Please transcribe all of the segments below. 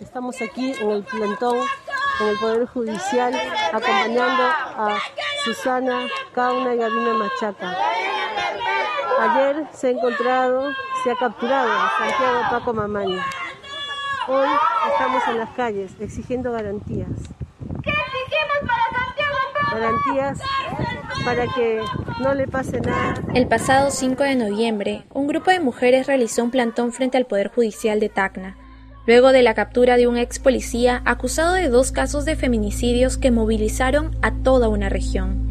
Estamos aquí en el plantón, en el Poder Judicial, acompañando a Susana Cauna y Gabina Machaca. Ayer se ha encontrado, se ha capturado a Santiago Paco Mamani. Hoy estamos en las calles exigiendo garantías. ¿Qué exigimos para Santiago Paco? Garantías para que no le pase nada. El pasado 5 de noviembre, un grupo de mujeres realizó un plantón frente al Poder Judicial de Tacna, luego de la captura de un ex policía acusado de dos casos de feminicidios que movilizaron a toda una región.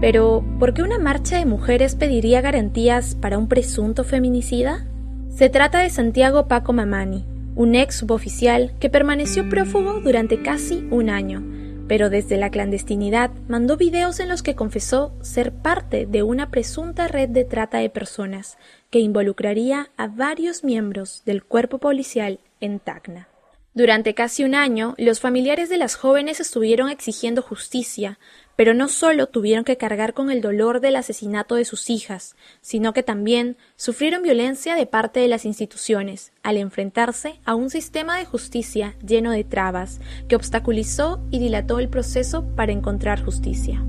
Pero, ¿por qué una marcha de mujeres pediría garantías para un presunto feminicida? Se trata de Santiago Paco Mamani, un ex suboficial que permaneció prófugo durante casi un año, pero desde la clandestinidad mandó videos en los que confesó ser parte de una presunta red de trata de personas que involucraría a varios miembros del cuerpo policial en Tacna. Durante casi un año, los familiares de las jóvenes estuvieron exigiendo justicia, pero no solo tuvieron que cargar con el dolor del asesinato de sus hijas, sino que también sufrieron violencia de parte de las instituciones, al enfrentarse a un sistema de justicia lleno de trabas, que obstaculizó y dilató el proceso para encontrar justicia.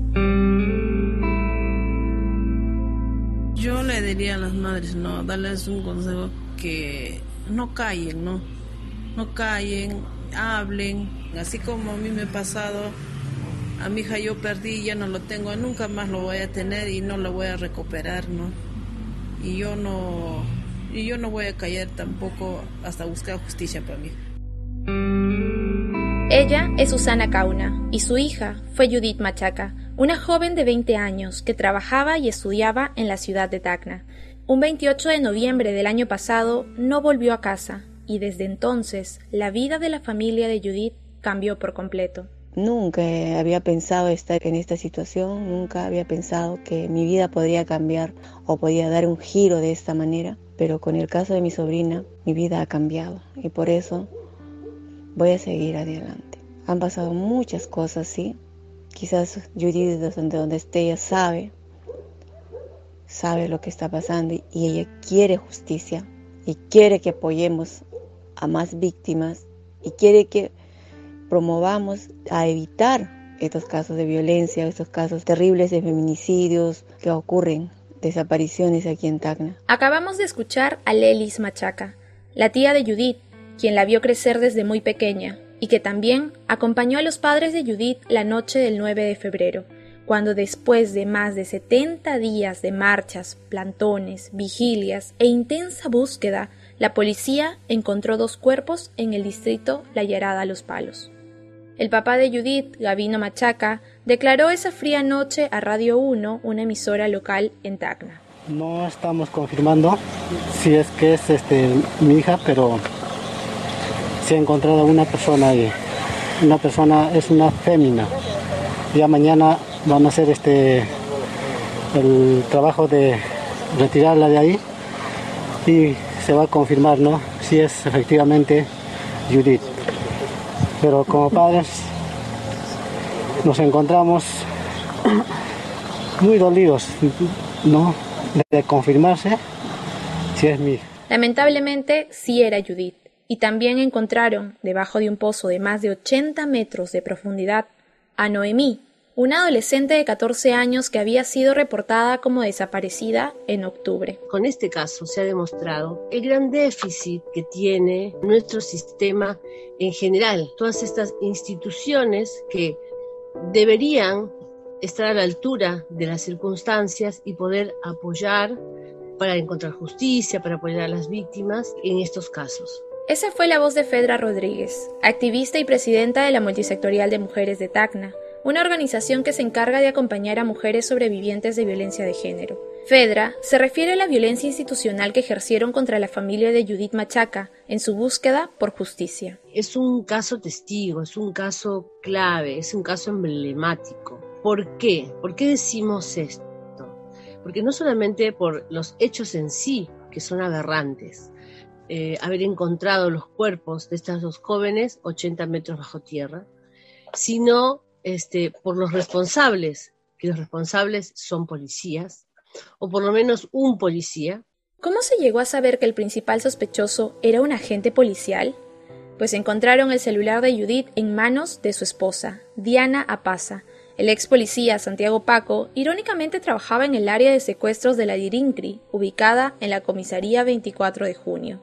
Yo le diría a las madres, no, darles un consejo que no callen, ¿no? No callen, hablen, así como a mí me ha pasado a mi hija yo perdí, ya no lo tengo, nunca más lo voy a tener y no lo voy a recuperar, ¿no? Y yo no, y yo no voy a callar tampoco hasta buscar justicia para mí. Ella es Susana Cauna y su hija fue Judith Machaca, una joven de 20 años que trabajaba y estudiaba en la ciudad de Tacna. Un 28 de noviembre del año pasado no volvió a casa y desde entonces la vida de la familia de Judith cambió por completo. Nunca había pensado estar en esta situación, nunca había pensado que mi vida podría cambiar o podía dar un giro de esta manera, pero con el caso de mi sobrina, mi vida ha cambiado y por eso voy a seguir adelante. Han pasado muchas cosas, sí. Quizás Judith, desde donde esté, ella sabe, sabe lo que está pasando y ella quiere justicia y quiere que apoyemos a más víctimas y quiere que promovamos a evitar estos casos de violencia, estos casos terribles de feminicidios que ocurren, desapariciones aquí en Tacna. Acabamos de escuchar a Lelis Machaca, la tía de Judith, quien la vio crecer desde muy pequeña y que también acompañó a los padres de Judith la noche del 9 de febrero, cuando después de más de 70 días de marchas, plantones, vigilias e intensa búsqueda, la policía encontró dos cuerpos en el distrito La Llarada Los Palos. El papá de Judith, Gavino Machaca, declaró esa fría noche a Radio 1, una emisora local en Tacna. No estamos confirmando si es que es este, mi hija, pero se ha encontrado una persona ahí. Una persona es una fémina. Ya mañana vamos a hacer este el trabajo de retirarla de ahí y se va a confirmar, ¿no? Si es efectivamente Judith pero como padres nos encontramos muy dolidos, ¿no? De confirmarse si es mi Lamentablemente sí era Judith, y también encontraron, debajo de un pozo de más de 80 metros de profundidad, a Noemí, una adolescente de 14 años que había sido reportada como desaparecida en octubre. Con este caso se ha demostrado el gran déficit que tiene nuestro sistema en general, todas estas instituciones que deberían estar a la altura de las circunstancias y poder apoyar para encontrar justicia, para apoyar a las víctimas en estos casos. Esa fue la voz de Fedra Rodríguez, activista y presidenta de la Multisectorial de Mujeres de Tacna, una organización que se encarga de acompañar a mujeres sobrevivientes de violencia de género. FEDRA se refiere a la violencia institucional que ejercieron contra la familia de Judith Machaca en su búsqueda por justicia. Es un caso testigo, es un caso clave, es un caso emblemático. ¿Por qué? ¿Por qué decimos esto? Porque no solamente por los hechos en sí, que son aberrantes, eh, haber encontrado los cuerpos de estas dos jóvenes 80 metros bajo tierra, sino este, por los responsables, que los responsables son policías, o por lo menos un policía. ¿Cómo se llegó a saber que el principal sospechoso era un agente policial? Pues encontraron el celular de Judith en manos de su esposa, Diana Apaza. El ex policía Santiago Paco irónicamente trabajaba en el área de secuestros de la Dirincri, ubicada en la comisaría 24 de junio.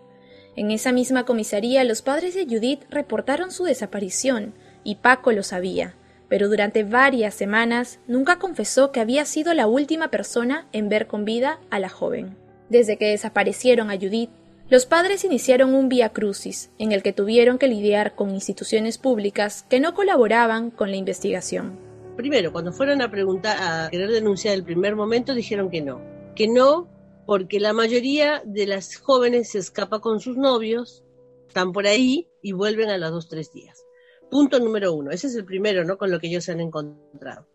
En esa misma comisaría los padres de Judith reportaron su desaparición, y Paco lo sabía, pero durante varias semanas nunca confesó que había sido la última persona en ver con vida a la joven. Desde que desaparecieron a Judith, los padres iniciaron un vía crucis en el que tuvieron que lidiar con instituciones públicas que no colaboraban con la investigación. Primero, cuando fueron a preguntar, a querer denunciar el primer momento, dijeron que no. Que no, porque la mayoría de las jóvenes se escapa con sus novios, están por ahí y vuelven a los dos, tres días. Punto número uno. Ese es el primero, ¿no? Con lo que ellos se han encontrado.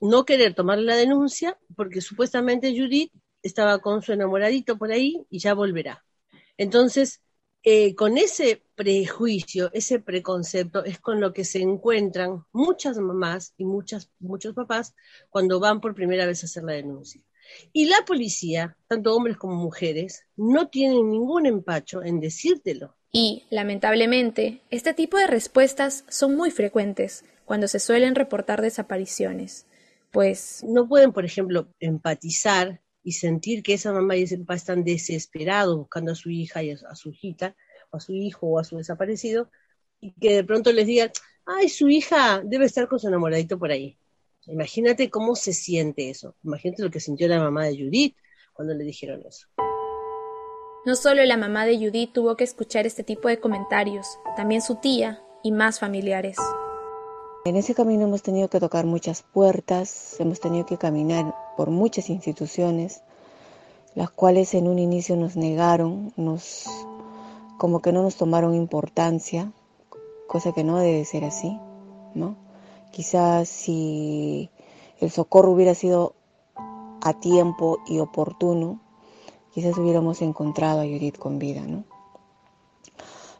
No querer tomar la denuncia porque supuestamente Judith estaba con su enamoradito por ahí y ya volverá. Entonces, eh, con ese prejuicio, ese preconcepto, es con lo que se encuentran muchas mamás y muchas, muchos papás cuando van por primera vez a hacer la denuncia. Y la policía, tanto hombres como mujeres, no tienen ningún empacho en decírtelo. Y, lamentablemente, este tipo de respuestas son muy frecuentes cuando se suelen reportar desapariciones, pues... No pueden, por ejemplo, empatizar y sentir que esa mamá y ese papá están desesperados buscando a su hija y a, su hijita, o a su hijo o a su desaparecido, y que de pronto les digan, ay, su hija debe estar con su enamoradito por ahí. Imagínate cómo se siente eso. Imagínate lo que sintió la mamá de Judith cuando le dijeron eso. No solo la mamá de Judith tuvo que escuchar este tipo de comentarios, también su tía y más familiares. En ese camino hemos tenido que tocar muchas puertas, hemos tenido que caminar por muchas instituciones, las cuales en un inicio nos negaron, nos como que no nos tomaron importancia, cosa que no debe ser así, ¿no? Quizás si el socorro hubiera sido a tiempo y oportuno, quizás hubiéramos encontrado a Judith con vida, ¿no?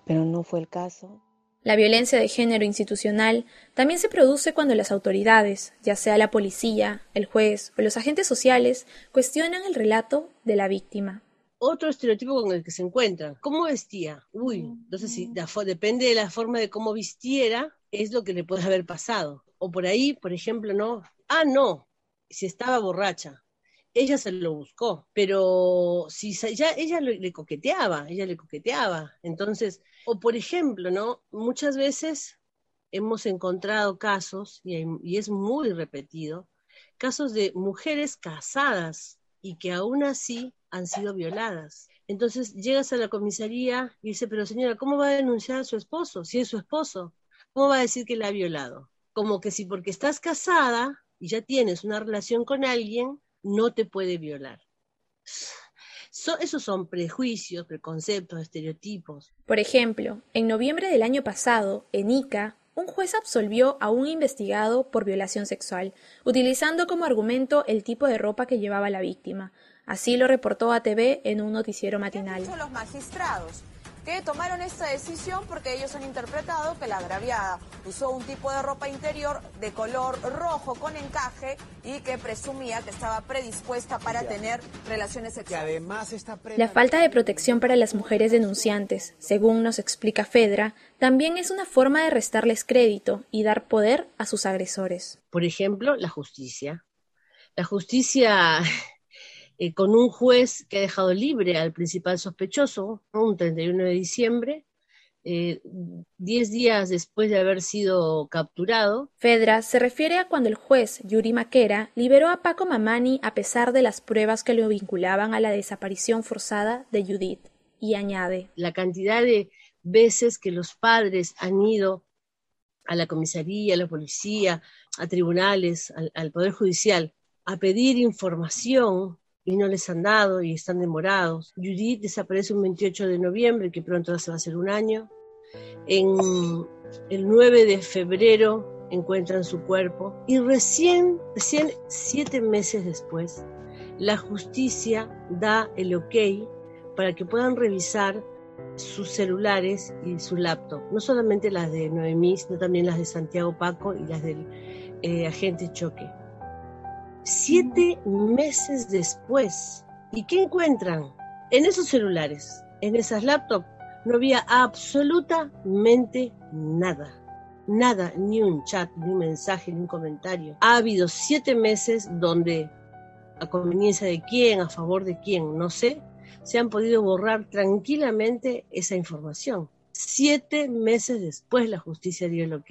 Pero no fue el caso. La violencia de género institucional también se produce cuando las autoridades, ya sea la policía, el juez o los agentes sociales, cuestionan el relato de la víctima. Otro estereotipo con el que se encuentran, ¿cómo vestía? Uy, entonces si depende de la forma de cómo vistiera, es lo que le puede haber pasado. O por ahí, por ejemplo, no, ah, no, si estaba borracha, ella se lo buscó, pero si ya ella le coqueteaba, ella le coqueteaba. Entonces, o por ejemplo, ¿no? Muchas veces hemos encontrado casos, y, y es muy repetido, casos de mujeres casadas y que aún así han sido violadas. Entonces llegas a la comisaría y dice, pero señora, ¿cómo va a denunciar a su esposo? Si es su esposo, ¿cómo va a decir que la ha violado? Como que si porque estás casada y ya tienes una relación con alguien, no te puede violar. esos son prejuicios, preconceptos, estereotipos. Por ejemplo, en noviembre del año pasado, en Ica, un juez absolvió a un investigado por violación sexual, utilizando como argumento el tipo de ropa que llevaba la víctima. Así lo reportó ATV en un noticiero matinal. los magistrados? Que tomaron esta decisión porque ellos han interpretado que la agraviada usó un tipo de ropa interior de color rojo con encaje y que presumía que estaba predispuesta para tener relaciones sexuales. La falta de protección para las mujeres denunciantes, según nos explica Fedra, también es una forma de restarles crédito y dar poder a sus agresores. Por ejemplo, la justicia. La justicia eh, con un juez que ha dejado libre al principal sospechoso, un 31 de diciembre, eh, diez días después de haber sido capturado. Fedra se refiere a cuando el juez Yuri Maquera liberó a Paco Mamani a pesar de las pruebas que lo vinculaban a la desaparición forzada de Judith, y añade la cantidad de veces que los padres han ido a la comisaría, a la policía, a tribunales, al, al Poder Judicial, a pedir información y no les han dado y están demorados. Judith desaparece un 28 de noviembre, que pronto se va a ser un año. En el 9 de febrero encuentran su cuerpo y recién, recién siete meses después, la justicia da el ok para que puedan revisar sus celulares y su laptop, no solamente las de Noemí, sino también las de Santiago Paco y las del eh, agente Choque siete meses después. ¿Y qué encuentran? En esos celulares, en esas laptops, no había absolutamente nada. Nada, ni un chat, ni un mensaje, ni un comentario. Ha habido siete meses donde, a conveniencia de quién, a favor de quién, no sé, se han podido borrar tranquilamente esa información. Siete meses después la justicia dio el ok.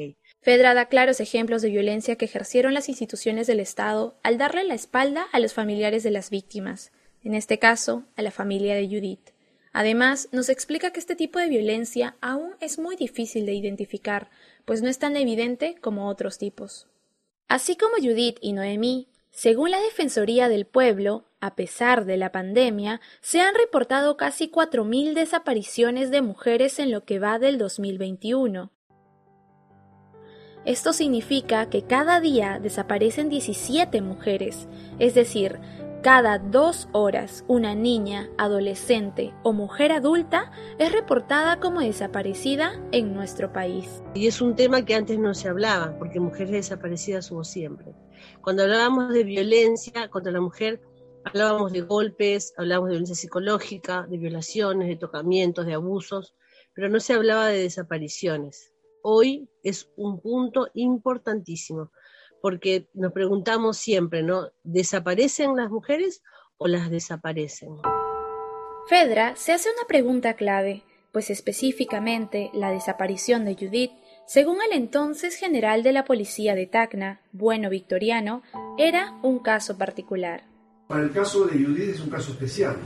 Fedra da claros ejemplos de violencia que ejercieron las instituciones del Estado al darle la espalda a los familiares de las víctimas, en este caso, a la familia de Judith. Además, nos explica que este tipo de violencia aún es muy difícil de identificar, pues no es tan evidente como otros tipos. Así como Judith y Noemí, según la Defensoría del Pueblo, a pesar de la pandemia, se han reportado casi 4.000 desapariciones de mujeres en lo que va del 2021. Esto significa que cada día desaparecen 17 mujeres, es decir, cada dos horas una niña, adolescente o mujer adulta es reportada como desaparecida en nuestro país. Y es un tema que antes no se hablaba, porque mujeres desaparecidas hubo siempre. Cuando hablábamos de violencia contra la mujer, hablábamos de golpes, hablábamos de violencia psicológica, de violaciones, de tocamientos, de abusos, pero no se hablaba de desapariciones. Hoy es un punto importantísimo porque nos preguntamos siempre, ¿no? ¿Desaparecen las mujeres o las desaparecen? Fedra se hace una pregunta clave, pues específicamente la desaparición de Judith, según el entonces general de la policía de Tacna, Bueno Victoriano, era un caso particular. Para el caso de Judith es un caso especial.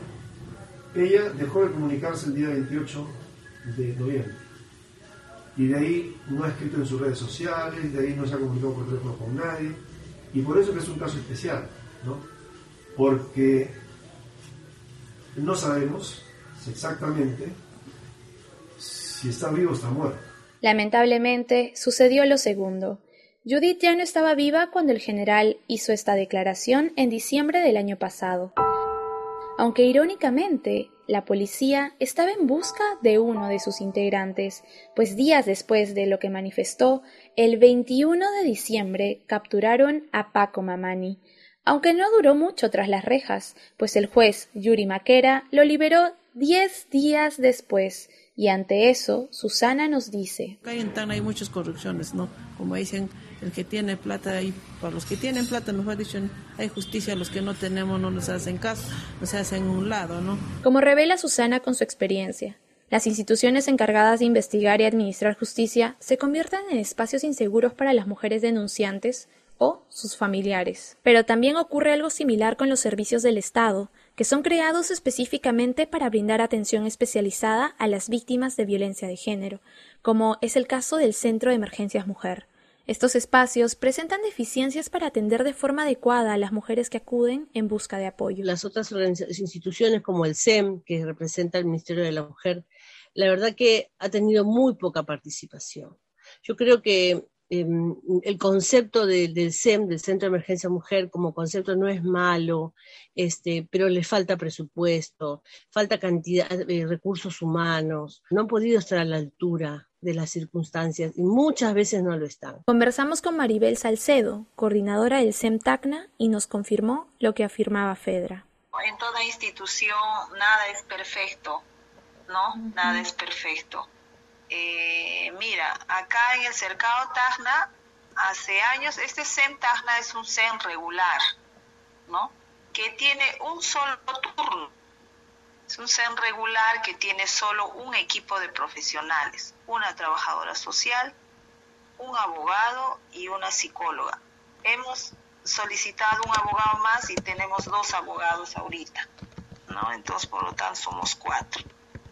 Ella dejó de comunicarse el día 28 de noviembre y de ahí no ha escrito en sus redes sociales, de ahí no se ha comunicado por teléfono con nadie, y por eso es un caso especial, ¿no? Porque no sabemos exactamente si está vivo o está muerto. Lamentablemente sucedió lo segundo. Judith ya no estaba viva cuando el general hizo esta declaración en diciembre del año pasado. Aunque irónicamente, la policía estaba en busca de uno de sus integrantes, pues días después de lo que manifestó, el 21 de diciembre capturaron a Paco Mamani, aunque no duró mucho tras las rejas, pues el juez Yuri Maquera lo liberó diez días después, y ante eso, Susana nos dice. Acá en Tana hay muchas corrupciones, ¿no? Como dicen, el que tiene plata, y para los que tienen plata, mejor dicho, hay justicia, los que no tenemos no nos hacen caso, nos hacen un lado, ¿no? Como revela Susana con su experiencia, las instituciones encargadas de investigar y administrar justicia se convierten en espacios inseguros para las mujeres denunciantes o sus familiares. Pero también ocurre algo similar con los servicios del Estado, que son creados específicamente para brindar atención especializada a las víctimas de violencia de género, como es el caso del Centro de Emergencias Mujer. Estos espacios presentan deficiencias para atender de forma adecuada a las mujeres que acuden en busca de apoyo. Las otras instituciones como el SEM, que representa el Ministerio de la Mujer, la verdad que ha tenido muy poca participación. Yo creo que Em, el concepto del SEM, del Centro de Emergencia Mujer, como concepto no es malo, este, pero le falta presupuesto, falta cantidad de recursos humanos, no han podido estar a la altura de las circunstancias y muchas veces no lo están. Conversamos con Maribel Salcedo, coordinadora del SEM Tacna, y nos confirmó lo que afirmaba Fedra. En toda institución nada es perfecto, ¿no? Nada es perfecto eh, mira, acá en el cercado Tacna, hace años, este CEN Tacna es un CEN regular, ¿no? Que tiene un solo turno. Es un CEN regular que tiene solo un equipo de profesionales, una trabajadora social, un abogado y una psicóloga. Hemos solicitado un abogado más y tenemos dos abogados ahorita, ¿no? Entonces, por lo tanto, somos cuatro.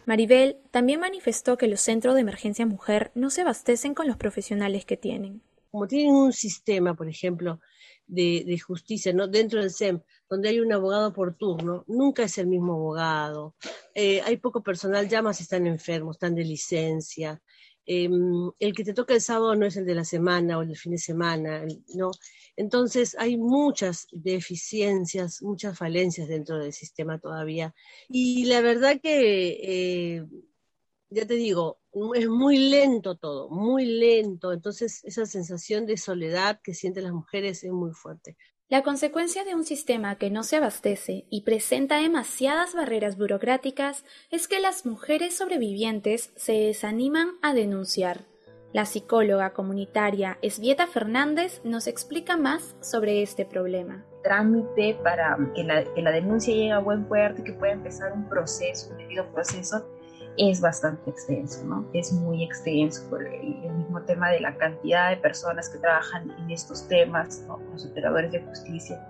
Maribel también manifestó que los centros de emergencia mujer no se abastecen con los profesionales que tienen. Como tienen un sistema, por ejemplo, de, justicia ¿no? dentro del SEM, donde hay un abogado por turno, nunca es el mismo abogado. Eh, hay poco personal, ya más están enfermos, están de licencia. Em, el que te toca el sábado no es el de la semana o el fin de semana, ¿no? Entonces hay muchas deficiencias, muchas falencias dentro del sistema todavía. Y la verdad que, eh, ya te digo, es muy lento todo, muy lento. Entonces esa sensación de soledad que sienten las mujeres es muy fuerte. La consecuencia de un sistema que no se abastece y presenta demasiadas barreras burocráticas es que las mujeres sobrevivientes se desaniman a denunciar. La psicóloga comunitaria Esvieta Fernández nos explica más sobre este problema. Trámite para que la, que la denuncia llegue a buen puerto y que pueda empezar un proceso, un debido proceso, es bastante extenso, ¿no? Es muy extenso por el, mismo tema de la cantidad de personas que trabajan en estos temas. Los operadores de justicia,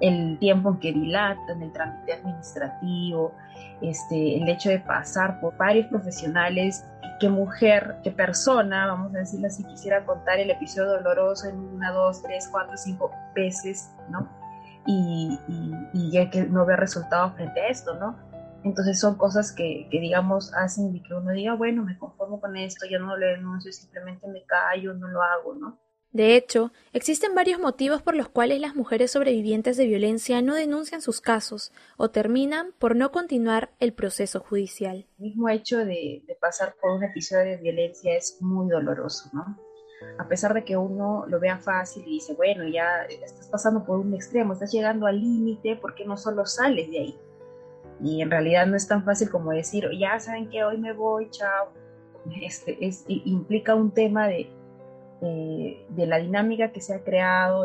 el tiempo que dilatan, el trámite administrativo, este, el hecho de pasar por varios profesionales qué mujer, qué persona, vamos a decirlo así, quisiera contar el episodio doloroso en una, dos, tres, cuatro, cinco veces, ¿no? Y, y, y que no ve resultados frente a esto, ¿no? Entonces son cosas que, que, digamos, hacen que uno diga, bueno, me conformo con esto, ya no lo denuncio, simplemente me callo, no lo hago, ¿no? De hecho, existen varios motivos por los cuales las mujeres sobrevivientes de violencia no denuncian sus casos o terminan por no continuar el proceso judicial. El mismo hecho de, de pasar por un episodio de violencia es muy doloroso, ¿no? A pesar de que uno lo vea fácil y dice, bueno, ya estás pasando por un extremo, estás llegando al límite, ¿por qué no solo sales de ahí? Y en realidad no es tan fácil como decir, ya saben que hoy me voy, chao. Este, es, implica un tema de, eh, de la dinámica que se ha creado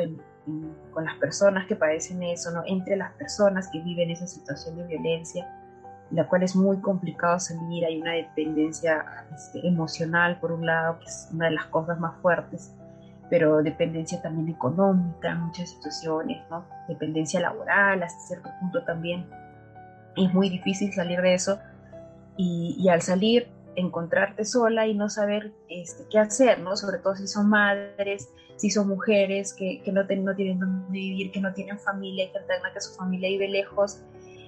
con las personas que padecen eso, ¿no? entre las personas que viven esa situación de violencia, la cual es muy complicado salir, hay una dependencia este, emocional por un lado, que es una de las cosas más fuertes, pero dependencia también económica en muchas situaciones, ¿no? dependencia laboral hasta cierto punto también. Es muy difícil salir de eso y, y al salir encontrarte sola y no saber este, qué hacer, ¿no? Sobre todo si son madres, si son mujeres que, que no, no, tienen dónde vivir, que no tienen familia, que tengan que su familia vive lejos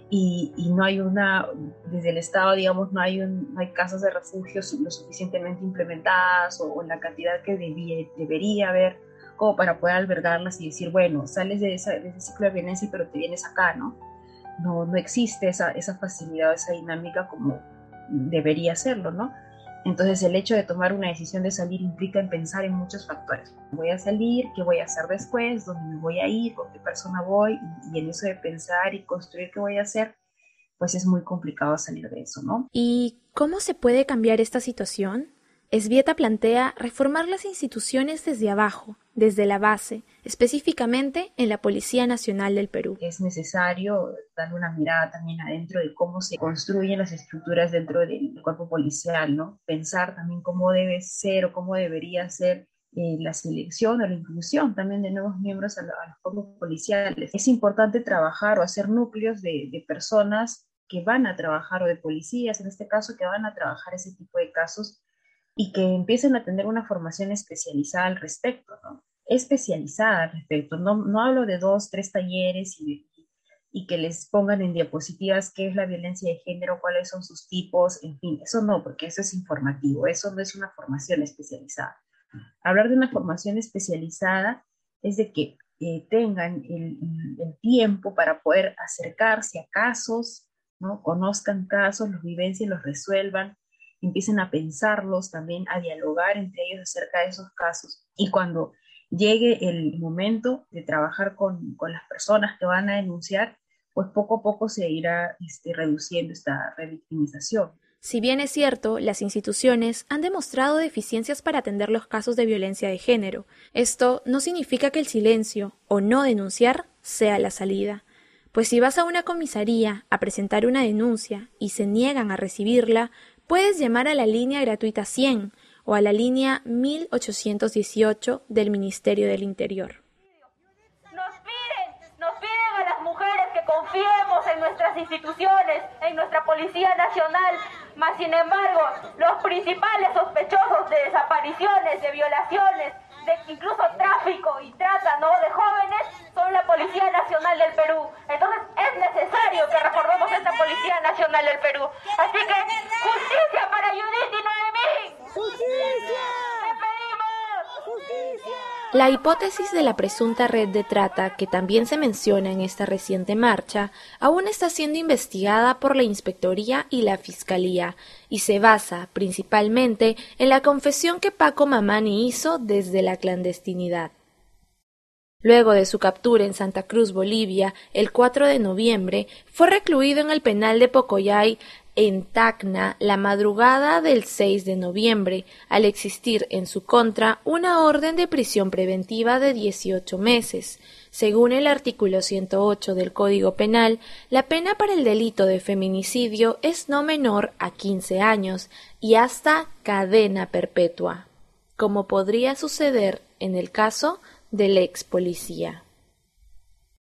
y, y, no hay una, desde el Estado, digamos, no hay, un, no hay casas de refugio lo suficientemente implementadas o, o la cantidad que debía, debería haber como para poder albergarlas y decir, bueno, sales de, esa, de ese ciclo de violencia pero te vienes acá, ¿no? No, no existe esa, esa facilidad, esa dinámica como debería hacerlo, ¿no? Entonces el hecho de tomar una decisión de salir implica en pensar en muchos factores. Voy a salir, qué voy a hacer después, dónde me voy a ir, con qué persona voy, y, en eso de pensar y construir qué voy a hacer, pues es muy complicado salir de eso, ¿no? ¿Y cómo se puede cambiar esta situación? Esvieta plantea reformar las instituciones desde abajo, desde la base, específicamente en la Policía Nacional del Perú. Es necesario darle una mirada también adentro de cómo se construyen las estructuras dentro del cuerpo policial, ¿no? Pensar también cómo debe ser o cómo debería ser eh, la selección o la inclusión también de nuevos miembros a, los cuerpos policiales. Es importante trabajar o hacer núcleos de personas que van a trabajar o de policías, en este caso, que van a trabajar ese tipo de casos y que empiecen a tener una formación especializada al respecto, ¿no? Especializada al respecto. No, no hablo de dos, tres talleres y, que les pongan en diapositivas qué es la violencia de género, cuáles son sus tipos, en fin, eso no, porque eso es informativo, eso no es una formación especializada. Hablar de una formación especializada es de que eh, tengan el, el, tiempo para poder acercarse a casos, ¿no? conozcan casos, los vivencien, los resuelvan, empiecen a pensarlos, también a dialogar entre ellos acerca de esos casos. Y cuando llegue el momento de trabajar con, con las personas que van a denunciar, pues poco a poco se irá este, reduciendo esta revictimización. Si bien es cierto, las instituciones han demostrado deficiencias para atender los casos de violencia de género, esto no significa que el silencio o no denunciar sea la salida. Pues si vas a una comisaría a presentar una denuncia y se niegan a recibirla, puedes llamar a la línea gratuita 100 o a la línea 1818 del Ministerio del Interior. Nos piden, nos piden a las mujeres que confiemos en nuestras instituciones, en nuestra Policía Nacional, mas sin embargo, los principales sospechosos de desapariciones, de violaciones, de incluso tráfico y trata ¿no? de jóvenes son la Policía Nacional del Perú. Entonces es necesario que reformemos esta Policía Nacional del Perú. Así que justicia para Judith y Noemí. ¡Justicia! ¡Te pedimos! ¡Justicia! La hipótesis de la presunta red de trata, que también se menciona en esta reciente marcha, aún está siendo investigada por la Inspectoría y la Fiscalía, y se basa principalmente en la confesión que Paco Mamani hizo desde la clandestinidad. Luego de su captura en Santa Cruz, Bolivia, el 4 de noviembre, fue recluido en el penal de Pocoyay, en Tacna, la madrugada del 6 de noviembre, al existir en su contra una orden de prisión preventiva de 18 meses. Según el artículo 108 del Código Penal, la pena para el delito de feminicidio es no menor a 15 años y hasta cadena perpetua, como podría suceder en el caso del ex policía.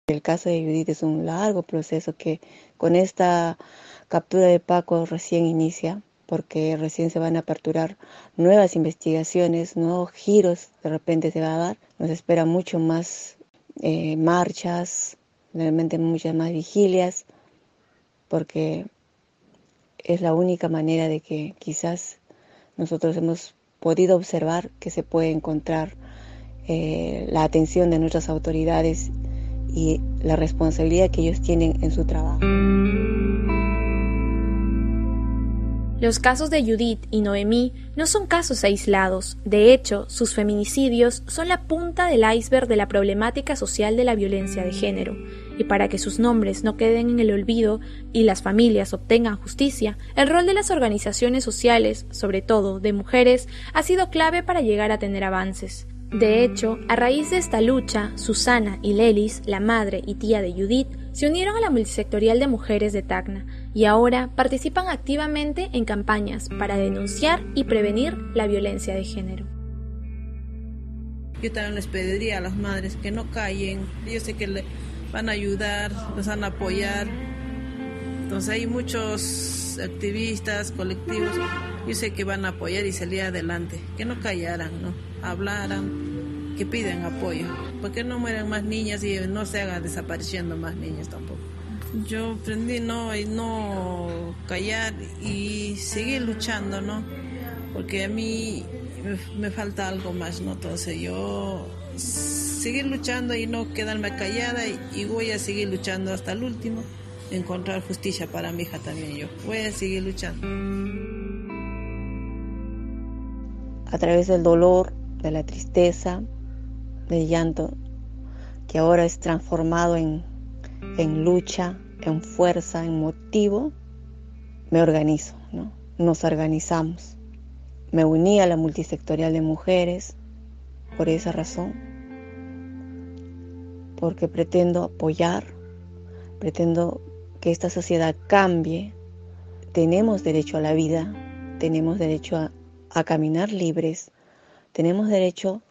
El caso de Judith es un largo proceso que con esta captura de Paco recién inicia, porque recién se van a aperturar nuevas investigaciones, nuevos giros de repente se va a dar. Nos espera mucho más eh, marchas, realmente muchas más vigilias, porque es la única manera de que quizás nosotros hemos podido observar que se puede encontrar eh, la atención de nuestras autoridades y la responsabilidad que ellos tienen en su trabajo. Los casos de Judith y Noemí no son casos aislados, de hecho, sus feminicidios son la punta del iceberg de la problemática social de la violencia de género, y para que sus nombres no queden en el olvido y las familias obtengan justicia, el rol de las organizaciones sociales, sobre todo de mujeres, ha sido clave para llegar a tener avances. De hecho, a raíz de esta lucha, Susana y Lelis, la madre y tía de Judith, se unieron a la multisectorial de mujeres de Tacna y ahora participan activamente en campañas para denunciar y prevenir la violencia de género. Yo también les pediría a las madres que no callen, yo sé que le van a ayudar, les van a apoyar. Entonces hay muchos activistas, colectivos, yo sé que van a apoyar y salir adelante, que no callaran, ¿no? Hablaran, que piden apoyo, porque no mueran más niñas y no se haga desapareciendo más niñas tampoco. Yo aprendí no, no callar y seguir luchando, ¿no? Porque a mí me, falta algo más, ¿no? Entonces yo seguir luchando y no quedarme callada y voy a seguir luchando hasta el último, encontrar justicia para mi hija también yo. Voy a seguir luchando. A través del dolor, de la tristeza, del llanto, que ahora es transformado en, en lucha, en fuerza, en motivo, me organizo, ¿no? Nos organizamos. Me uní a la multisectorial de mujeres por esa razón, porque pretendo apoyar, pretendo que esta sociedad cambie. Tenemos derecho a la vida, tenemos derecho a, a caminar libres, tenemos derecho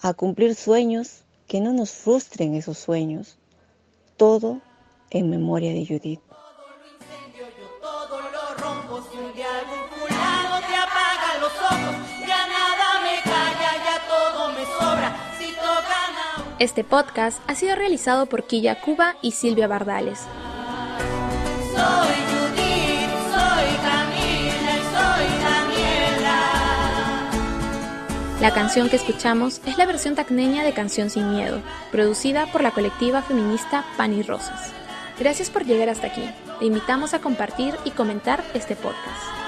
a cumplir sueños, que no nos frustren esos sueños. Todo en memoria de Judith. Este podcast ha sido realizado por Quilla Cuba y Silvia Bardales. La canción que escuchamos es la versión tacneña de Canción Sin Miedo, producida por la colectiva feminista Pan y Rosas. Gracias por llegar hasta aquí. Te invitamos a compartir y comentar este podcast.